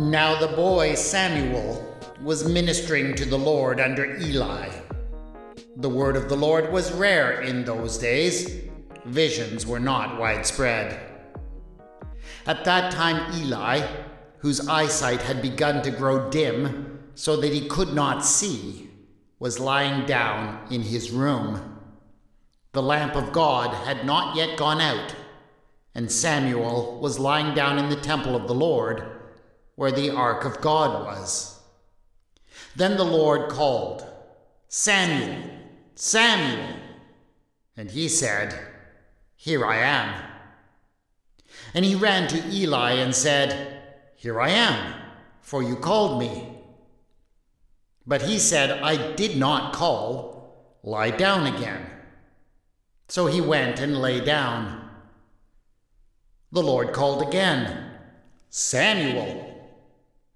Now the boy Samuel was ministering to the Lord under Eli. The word of the Lord was rare in those days, visions were not widespread. At that time, Eli, whose eyesight had begun to grow dim so that he could not see, was lying down in his room. The lamp of God had not yet gone out, and Samuel was lying down in the temple of the Lord, where the ark of God was. Then the Lord called, Samuel, Samuel. And he said, Here I am. And he ran to Eli and said, Here I am, for you called me. But he said, I did not call. Lie down again. So he went and lay down. The Lord called again, Samuel.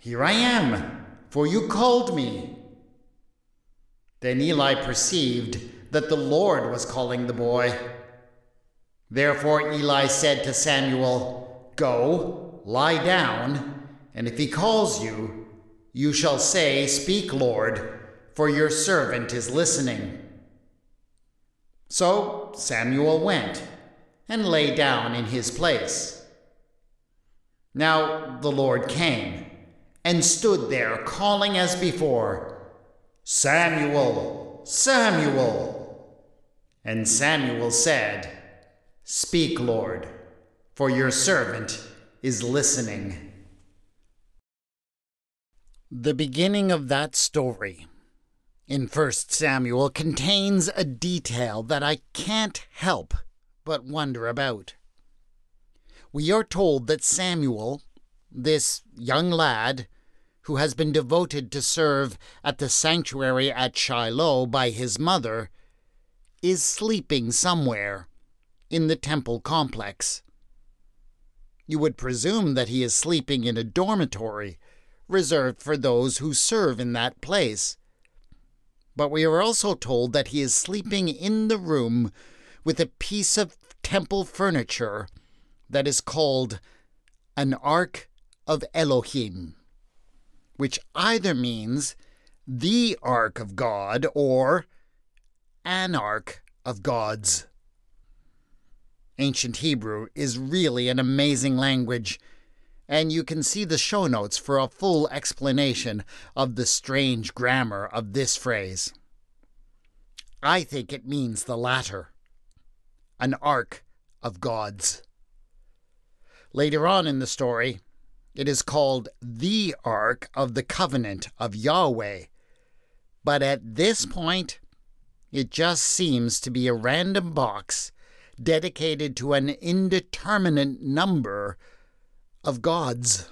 Here I am, for you called me. Then Eli perceived that the Lord was calling the boy. Therefore Eli said to Samuel, Go, lie down, and if he calls you, you shall say, Speak, Lord, for your servant is listening. So Samuel went and lay down in his place. Now the Lord came and stood there, calling as before, Samuel, Samuel. And Samuel said, Speak, Lord, for your servant is listening. The beginning of that story in 1 Samuel contains a detail that I can't help but wonder about. We are told that Samuel, this young lad, who has been devoted to serve at the sanctuary at Shiloh by his mother, is sleeping somewhere in the temple complex. You would presume that he is sleeping in a dormitory reserved for those who serve in that place but we are also told that he is sleeping in the room with a piece of temple furniture that is called an Ark of Elohim, which either means the Ark of God or an Ark of Gods. Ancient Hebrew is really an amazing language and you can see the show notes for a full explanation of the strange grammar of this phrase. I think it means the latter an ark of gods. Later on in the story, it is called the Ark of the Covenant of Yahweh. But at this point, it just seems to be a random box dedicated to an indeterminate number of gods.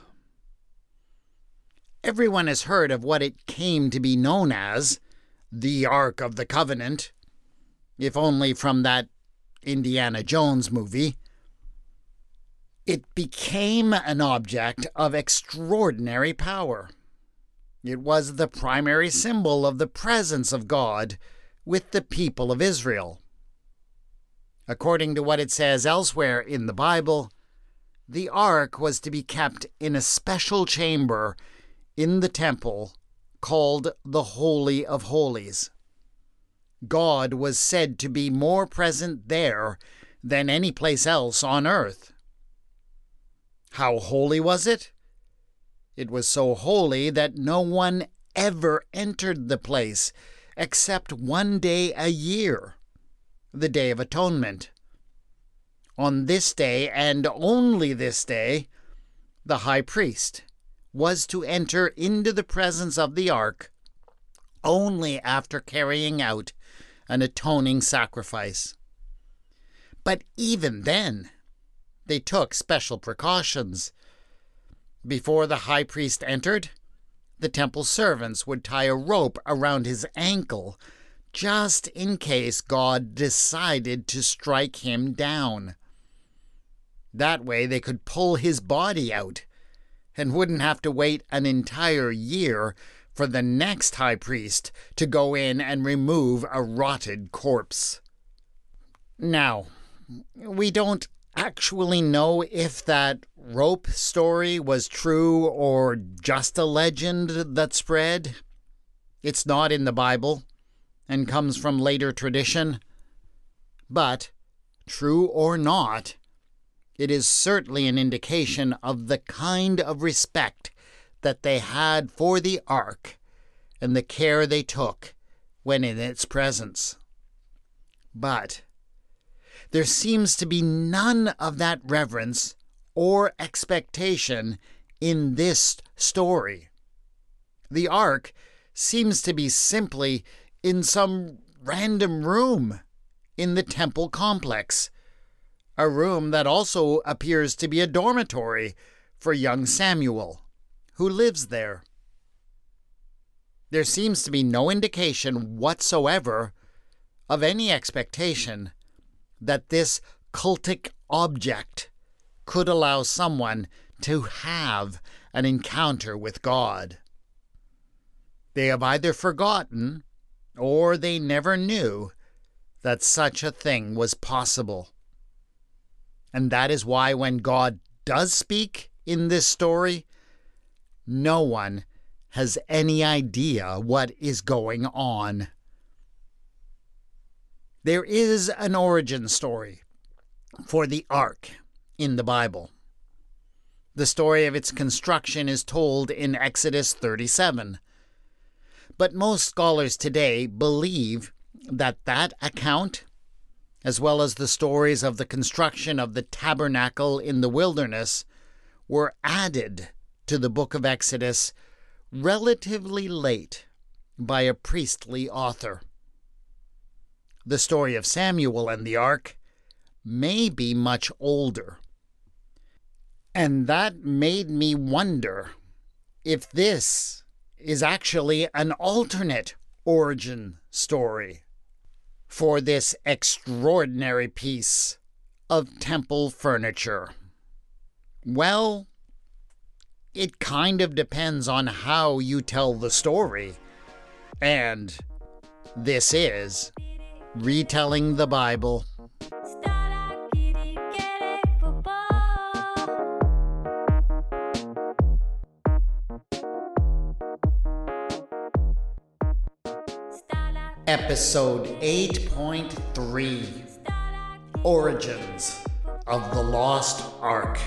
Everyone has heard of what it came to be known as the Ark of the Covenant, if only from that Indiana Jones movie. It became an object of extraordinary power. It was the primary symbol of the presence of God with the people of Israel. According to what it says elsewhere in the Bible, the ark was to be kept in a special chamber in the temple called the Holy of Holies. God was said to be more present there than any place else on earth. How holy was it? It was so holy that no one ever entered the place except one day a year, the Day of Atonement. On this day, and only this day, the high priest was to enter into the presence of the ark only after carrying out an atoning sacrifice. But even then, they took special precautions. Before the high priest entered, the temple servants would tie a rope around his ankle just in case God decided to strike him down. That way they could pull his body out and wouldn't have to wait an entire year for the next high priest to go in and remove a rotted corpse. Now, we don't actually know if that rope story was true or just a legend that spread. It's not in the Bible and comes from later tradition. But, true or not, it is certainly an indication of the kind of respect that they had for the ark and the care they took when in its presence. But there seems to be none of that reverence or expectation in this story. The ark seems to be simply in some random room in the temple complex, a room that also appears to be a dormitory for young Samuel, who lives there. There seems to be no indication whatsoever of any expectation that this cultic object could allow someone to have an encounter with God. They have either forgotten or they never knew that such a thing was possible. And that is why when God does speak in this story, no one has any idea what is going on. There is an origin story for the ark in the Bible. The story of its construction is told in Exodus 37. But most scholars today believe that that account, as well as the stories of the construction of the tabernacle in the wilderness, were added to the book of Exodus relatively late by a priestly author. The story of Samuel and the ark may be much older. And that made me wonder if this is actually an alternate origin story for this extraordinary piece of temple furniture. Well, it kind of depends on how you tell the story. And this is retelling the Bible. Episode 8.3 Origins of the Lost Ark.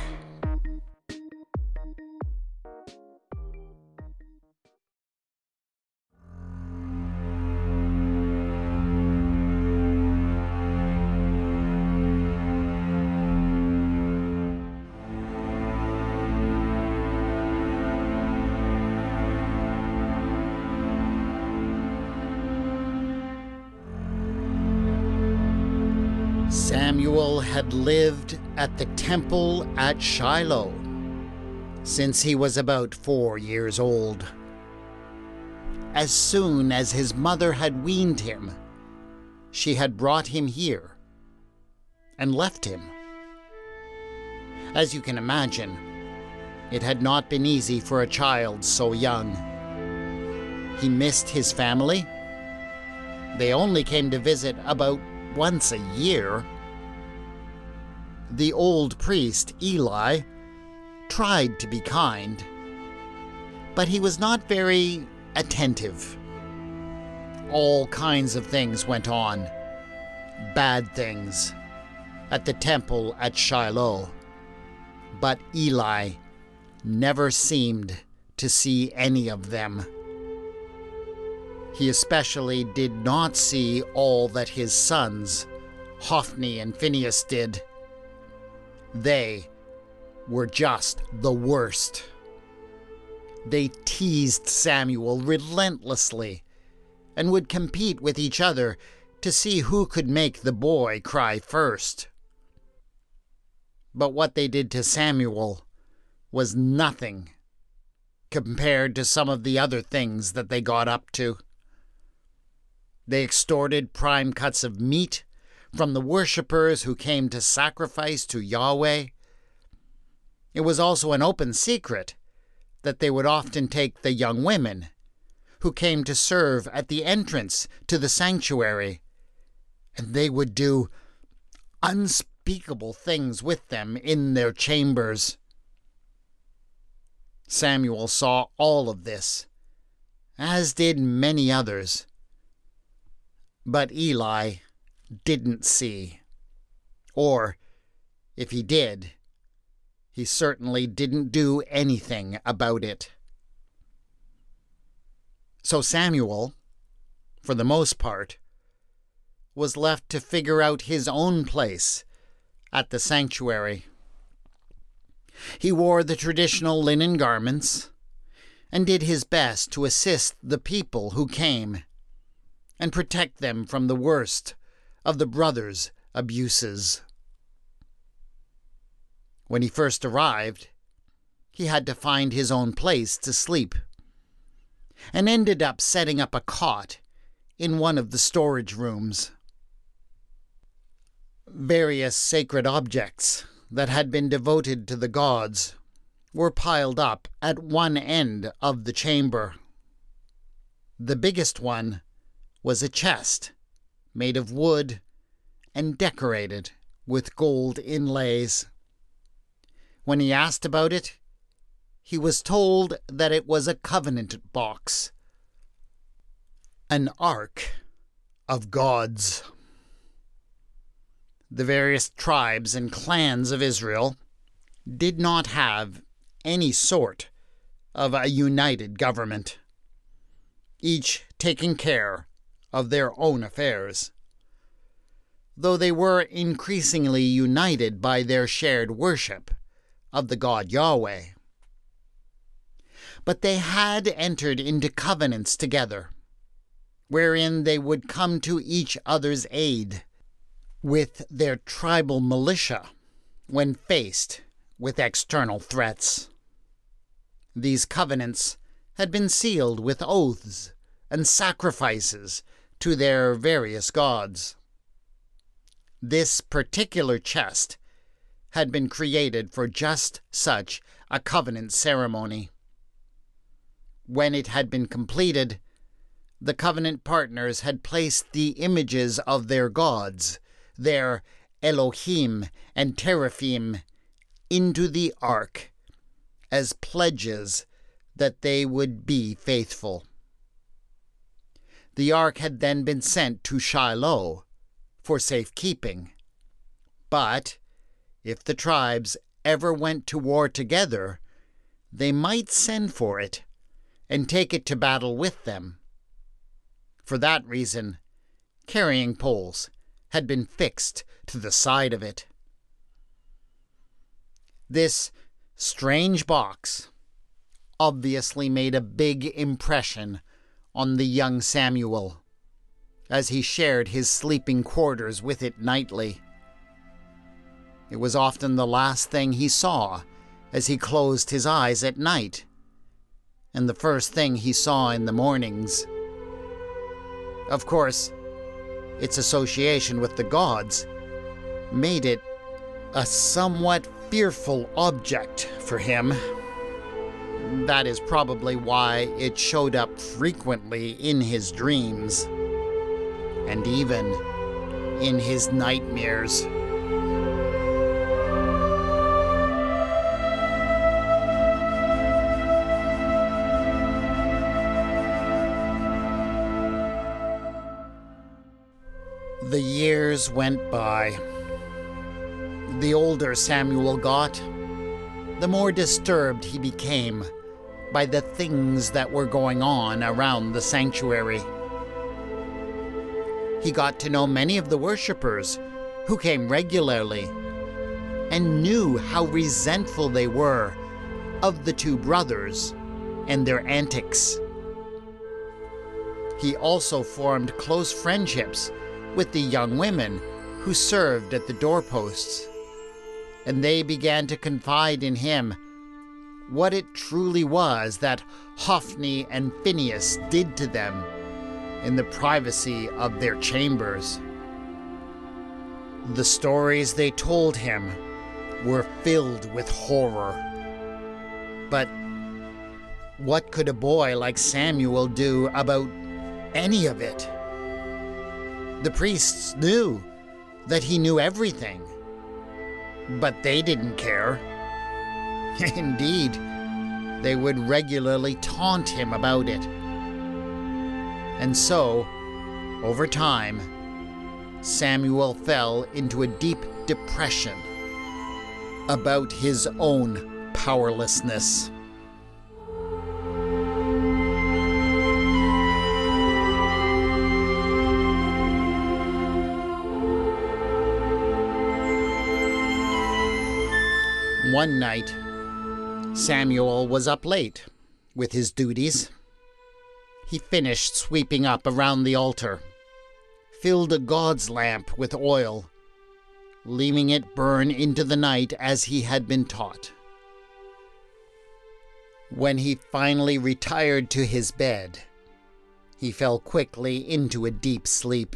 Samuel had lived at the temple at Shiloh since he was about four years old. As soon as his mother had weaned him, she had brought him here and left him. As you can imagine, it had not been easy for a child so young. He missed his family. They only came to visit about once a year. The old priest, Eli, tried to be kind, but he was not very attentive. All kinds of things went on. Bad things. At the temple at Shiloh. But Eli never seemed to see any of them. He especially did not see all that his sons, Hophni and Phinehas, did. They were just the worst. They teased Samuel relentlessly and would compete with each other to see who could make the boy cry first. But what they did to Samuel was nothing compared to some of the other things that they got up to. They extorted prime cuts of meat from the worshippers who came to sacrifice to Yahweh. It was also an open secret that they would often take the young women who came to serve at the entrance to the sanctuary, and they would do unspeakable things with them in their chambers. Samuel saw all of this, as did many others. But Eli didn't see. Or, if he did, he certainly didn't do anything about it. So Samuel, for the most part, was left to figure out his own place at the sanctuary. He wore the traditional linen garments and did his best to assist the people who came and protect them from the worst of the brothers' abuses. When he first arrived, he had to find his own place to sleep and ended up setting up a cot in one of the storage rooms. Various sacred objects that had been devoted to the gods were piled up at one end of the chamber. The biggest one was a chest made of wood and decorated with gold inlays. When he asked about it, he was told that it was a covenant box, an ark of gods the various tribes and clans of Israel did not have any sort of a united government, each taking care of their own affairs. Though they were increasingly united by their shared worship of the God Yahweh. But they had entered into covenants together, wherein they would come to each other's aid with their tribal militia when faced with external threats. These covenants had been sealed with oaths and sacrifices to their various gods. This particular chest had been created for just such a covenant ceremony. When it had been completed, the covenant partners had placed the images of their gods their Elohim and Teraphim into the ark as pledges that they would be faithful. The ark had then been sent to Shiloh for safekeeping. But if the tribes ever went to war together, they might send for it and take it to battle with them. For that reason, carrying poles had been fixed to the side of it. This strange box obviously made a big impression on the young Samuel as he shared his sleeping quarters with it nightly. It was often the last thing he saw as he closed his eyes at night, and the first thing he saw in the mornings. Of course, its association with the gods, made it a somewhat fearful object for him. That is probably why it showed up frequently in his dreams, and even in his nightmares. The years went by. The older Samuel got, the more disturbed he became by the things that were going on around the sanctuary. He got to know many of the worshippers who came regularly and knew how resentful they were of the two brothers and their antics. He also formed close friendships with the young women who served at the doorposts. And they began to confide in him what it truly was that Hophni and Phinehas did to them in the privacy of their chambers. The stories they told him were filled with horror. But what could a boy like Samuel do about any of it? The priests knew that he knew everything, but they didn't care. Indeed, they would regularly taunt him about it. And so, over time, Samuel fell into a deep depression about his own powerlessness. One night, Samuel was up late with his duties. He finished sweeping up around the altar, filled a God's lamp with oil, leaving it burn into the night as he had been taught. When he finally retired to his bed, he fell quickly into a deep sleep.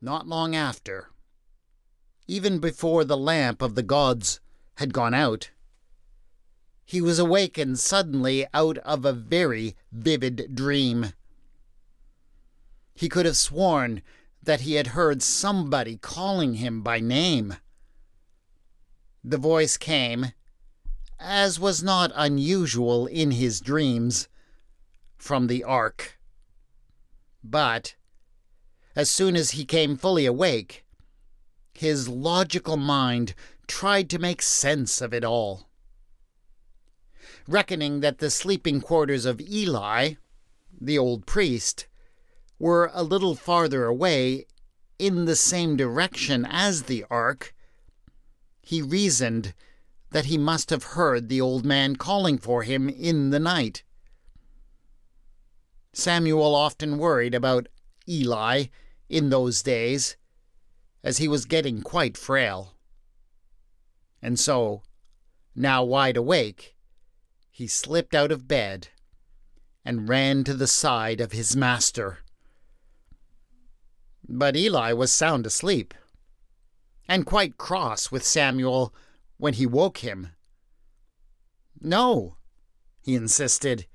Not long after, even before the lamp of the gods had gone out, he was awakened suddenly out of a very vivid dream. He could have sworn that he had heard somebody calling him by name. The voice came, as was not unusual in his dreams, from the ark. But, as soon as he came fully awake, his logical mind tried to make sense of it all. Reckoning that the sleeping quarters of Eli, the old priest, were a little farther away in the same direction as the ark, he reasoned that he must have heard the old man calling for him in the night. Samuel often worried about Eli in those days, as he was getting quite frail. And so, now wide awake, he slipped out of bed and ran to the side of his master. But Eli was sound asleep, and quite cross with Samuel when he woke him. No, he insisted,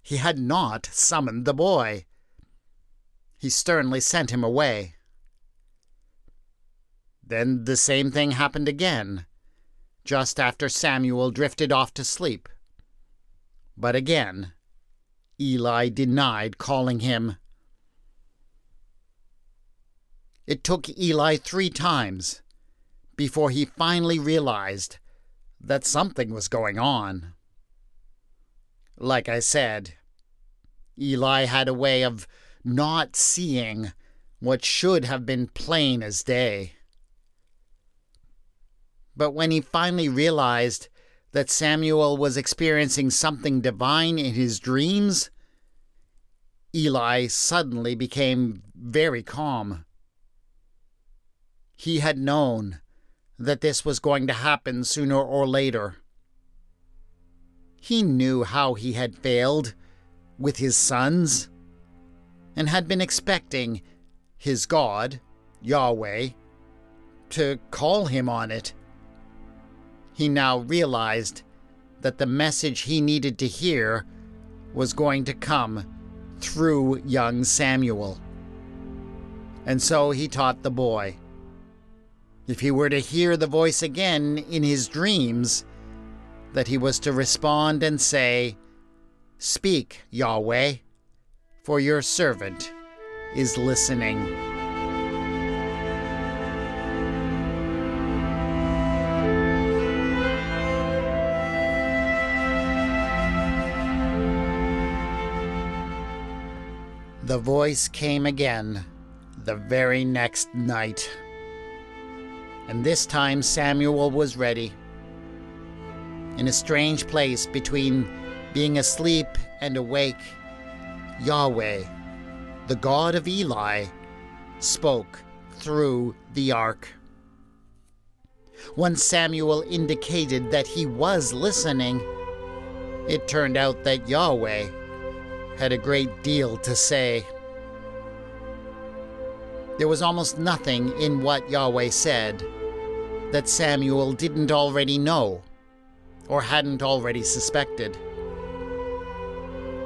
he had not summoned the boy. He sternly sent him away. Then the same thing happened again just after Samuel drifted off to sleep. But again, Eli denied calling him. It took Eli three times before he finally realized that something was going on. Like I said, Eli had a way of not seeing what should have been plain as day. But when he finally realized that Samuel was experiencing something divine in his dreams, Eli suddenly became very calm. He had known that this was going to happen sooner or later. He knew how he had failed with his sons and had been expecting his God, Yahweh, to call him on it he now realized that the message he needed to hear was going to come through young Samuel. And so he taught the boy. If he were to hear the voice again in his dreams, that he was to respond and say, Speak, Yahweh, for your servant is listening. The voice came again the very next night. And this time Samuel was ready. In a strange place between being asleep and awake, Yahweh, the God of Eli, spoke through the ark. Once Samuel indicated that he was listening, it turned out that Yahweh had a great deal to say. There was almost nothing in what Yahweh said that Samuel didn't already know or hadn't already suspected.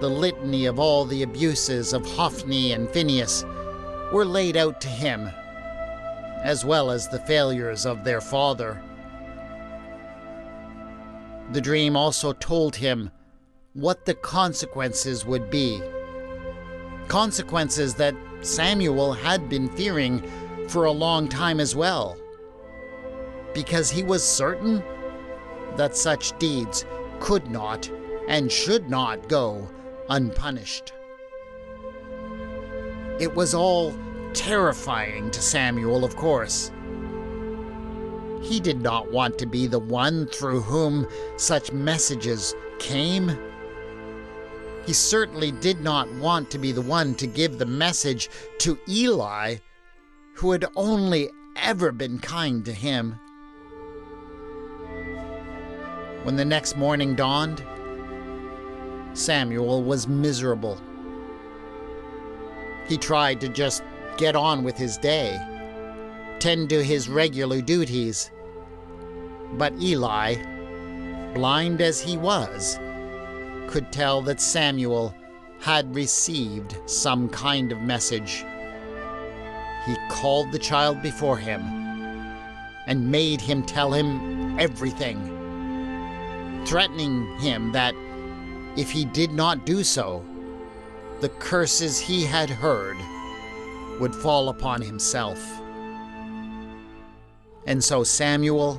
The litany of all the abuses of Hophni and Phinehas were laid out to him, as well as the failures of their father. The dream also told him what the consequences would be. Consequences that Samuel had been fearing for a long time as well. Because he was certain that such deeds could not and should not go unpunished. It was all terrifying to Samuel, of course. He did not want to be the one through whom such messages came. He certainly did not want to be the one to give the message to Eli, who had only ever been kind to him. When the next morning dawned, Samuel was miserable. He tried to just get on with his day, tend to his regular duties. But Eli, blind as he was, could tell that Samuel had received some kind of message. He called the child before him and made him tell him everything, threatening him that if he did not do so, the curses he had heard would fall upon himself. And so Samuel,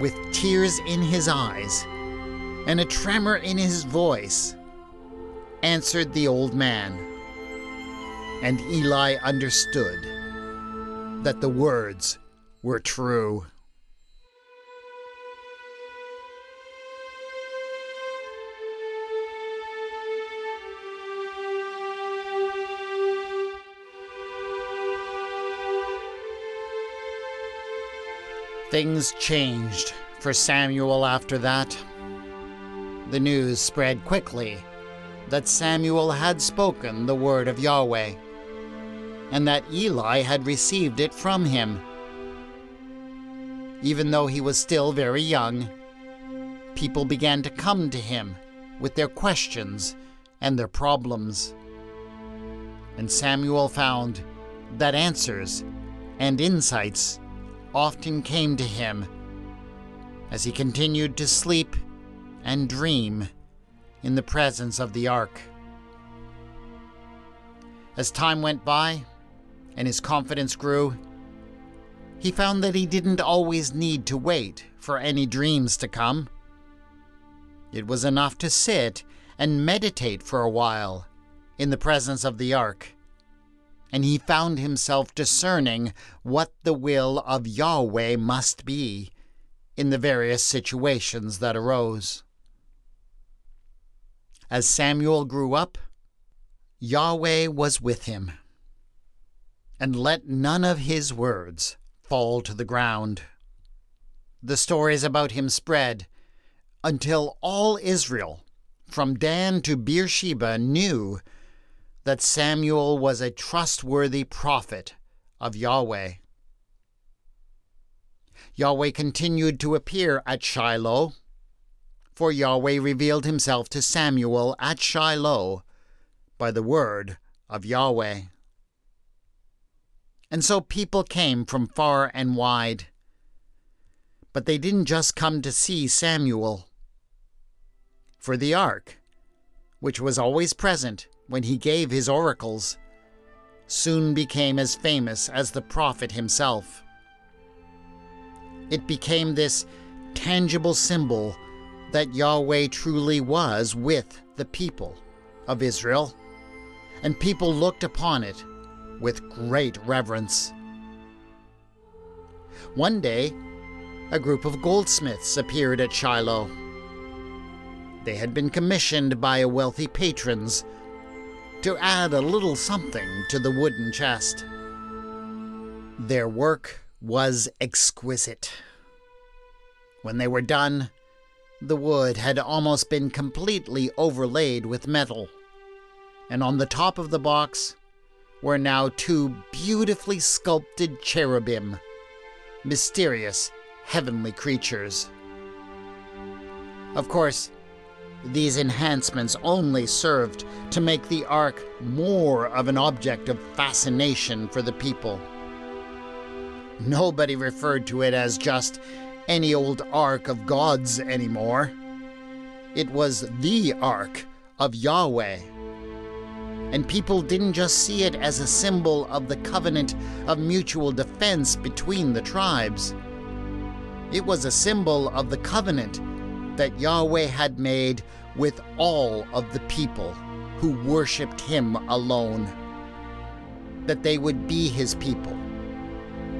with tears in his eyes and a tremor in his voice, answered the old man. And Eli understood that the words were true. Things changed for Samuel after that. The news spread quickly that Samuel had spoken the word of Yahweh, and that Eli had received it from him. Even though he was still very young, people began to come to him with their questions and their problems. And Samuel found that answers and insights often came to him as he continued to sleep and dream in the presence of the ark. As time went by and his confidence grew, he found that he didn't always need to wait for any dreams to come. It was enough to sit and meditate for a while in the presence of the ark and he found himself discerning what the will of Yahweh must be in the various situations that arose. As Samuel grew up, Yahweh was with him, and let none of his words fall to the ground. The stories about him spread until all Israel, from Dan to Beersheba, knew that Samuel was a trustworthy prophet of Yahweh. Yahweh continued to appear at Shiloh, for Yahweh revealed himself to Samuel at Shiloh by the word of Yahweh. And so people came from far and wide. But they didn't just come to see Samuel. For the ark, which was always present, when he gave his oracles, soon became as famous as the prophet himself. It became this tangible symbol that Yahweh truly was with the people of Israel, and people looked upon it with great reverence. One day, a group of goldsmiths appeared at Shiloh. They had been commissioned by a wealthy patrons to add a little something to the wooden chest. Their work was exquisite. When they were done, the wood had almost been completely overlaid with metal, and on the top of the box were now two beautifully sculpted cherubim, mysterious heavenly creatures. Of course, these enhancements only served to make the Ark more of an object of fascination for the people. Nobody referred to it as just any old Ark of Gods anymore. It was the Ark of Yahweh. And people didn't just see it as a symbol of the covenant of mutual defense between the tribes. It was a symbol of the covenant that Yahweh had made with all of the people who worshiped him alone. That they would be his people,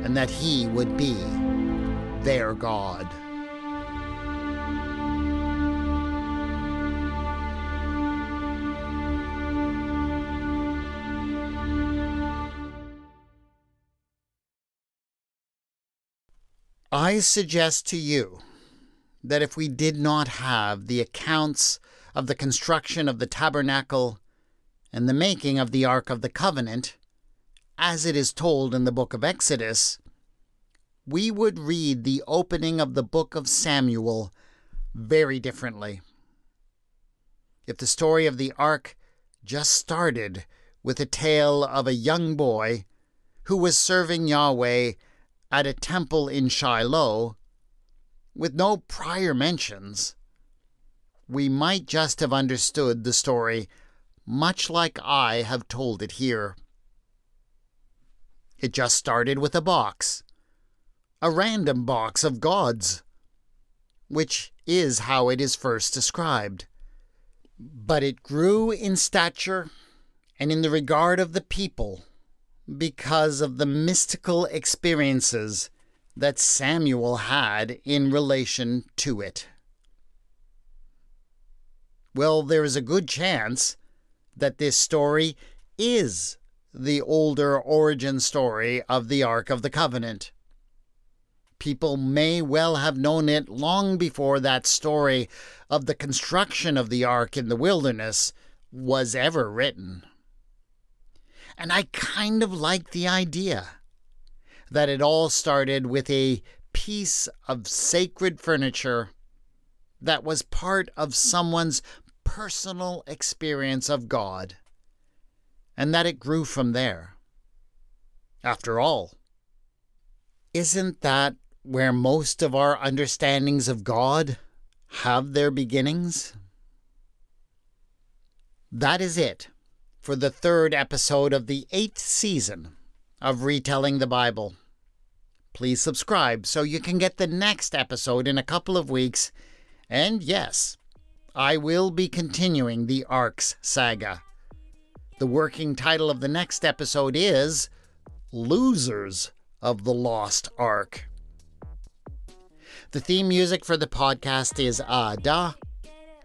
and that he would be their God. I suggest to you that if we did not have the accounts of the construction of the tabernacle and the making of the Ark of the Covenant, as it is told in the book of Exodus, we would read the opening of the book of Samuel very differently. If the story of the Ark just started with a tale of a young boy who was serving Yahweh at a temple in Shiloh, with no prior mentions, we might just have understood the story much like I have told it here. It just started with a box, a random box of gods, which is how it is first described. But it grew in stature and in the regard of the people because of the mystical experiences that Samuel had in relation to it. Well, there is a good chance that this story is the older origin story of the Ark of the Covenant. People may well have known it long before that story of the construction of the Ark in the wilderness was ever written. And I kind of like the idea that it all started with a piece of sacred furniture that was part of someone's personal experience of God, and that it grew from there. After all, isn't that where most of our understandings of God have their beginnings? That is it for the third episode of the eighth season of Retelling the Bible. Please subscribe so you can get the next episode in a couple of weeks. And yes, I will be continuing the Arks saga. The working title of the next episode is Losers of the Lost Ark. The theme music for the podcast is uh, AhDah,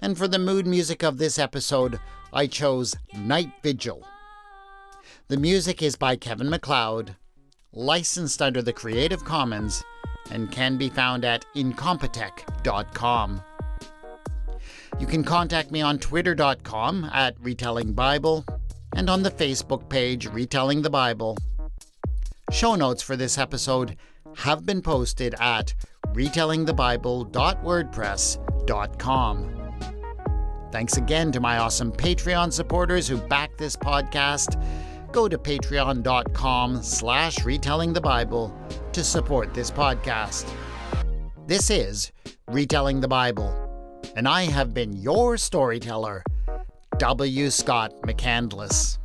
and for the mood music of this episode, I chose Night Vigil. The music is by Kevin MacLeod, licensed under the Creative Commons, and can be found at incompetech.com. You can contact me on twitter.com at retellingbible and on the Facebook page Retelling the Bible. Show notes for this episode have been posted at retellingthebible.wordpress.com. Thanks again to my awesome Patreon supporters who back this podcast. Go to patreon.com slash retelling the Bible to support this podcast. This is Retelling the Bible, and I have been your storyteller, W. Scott McCandless.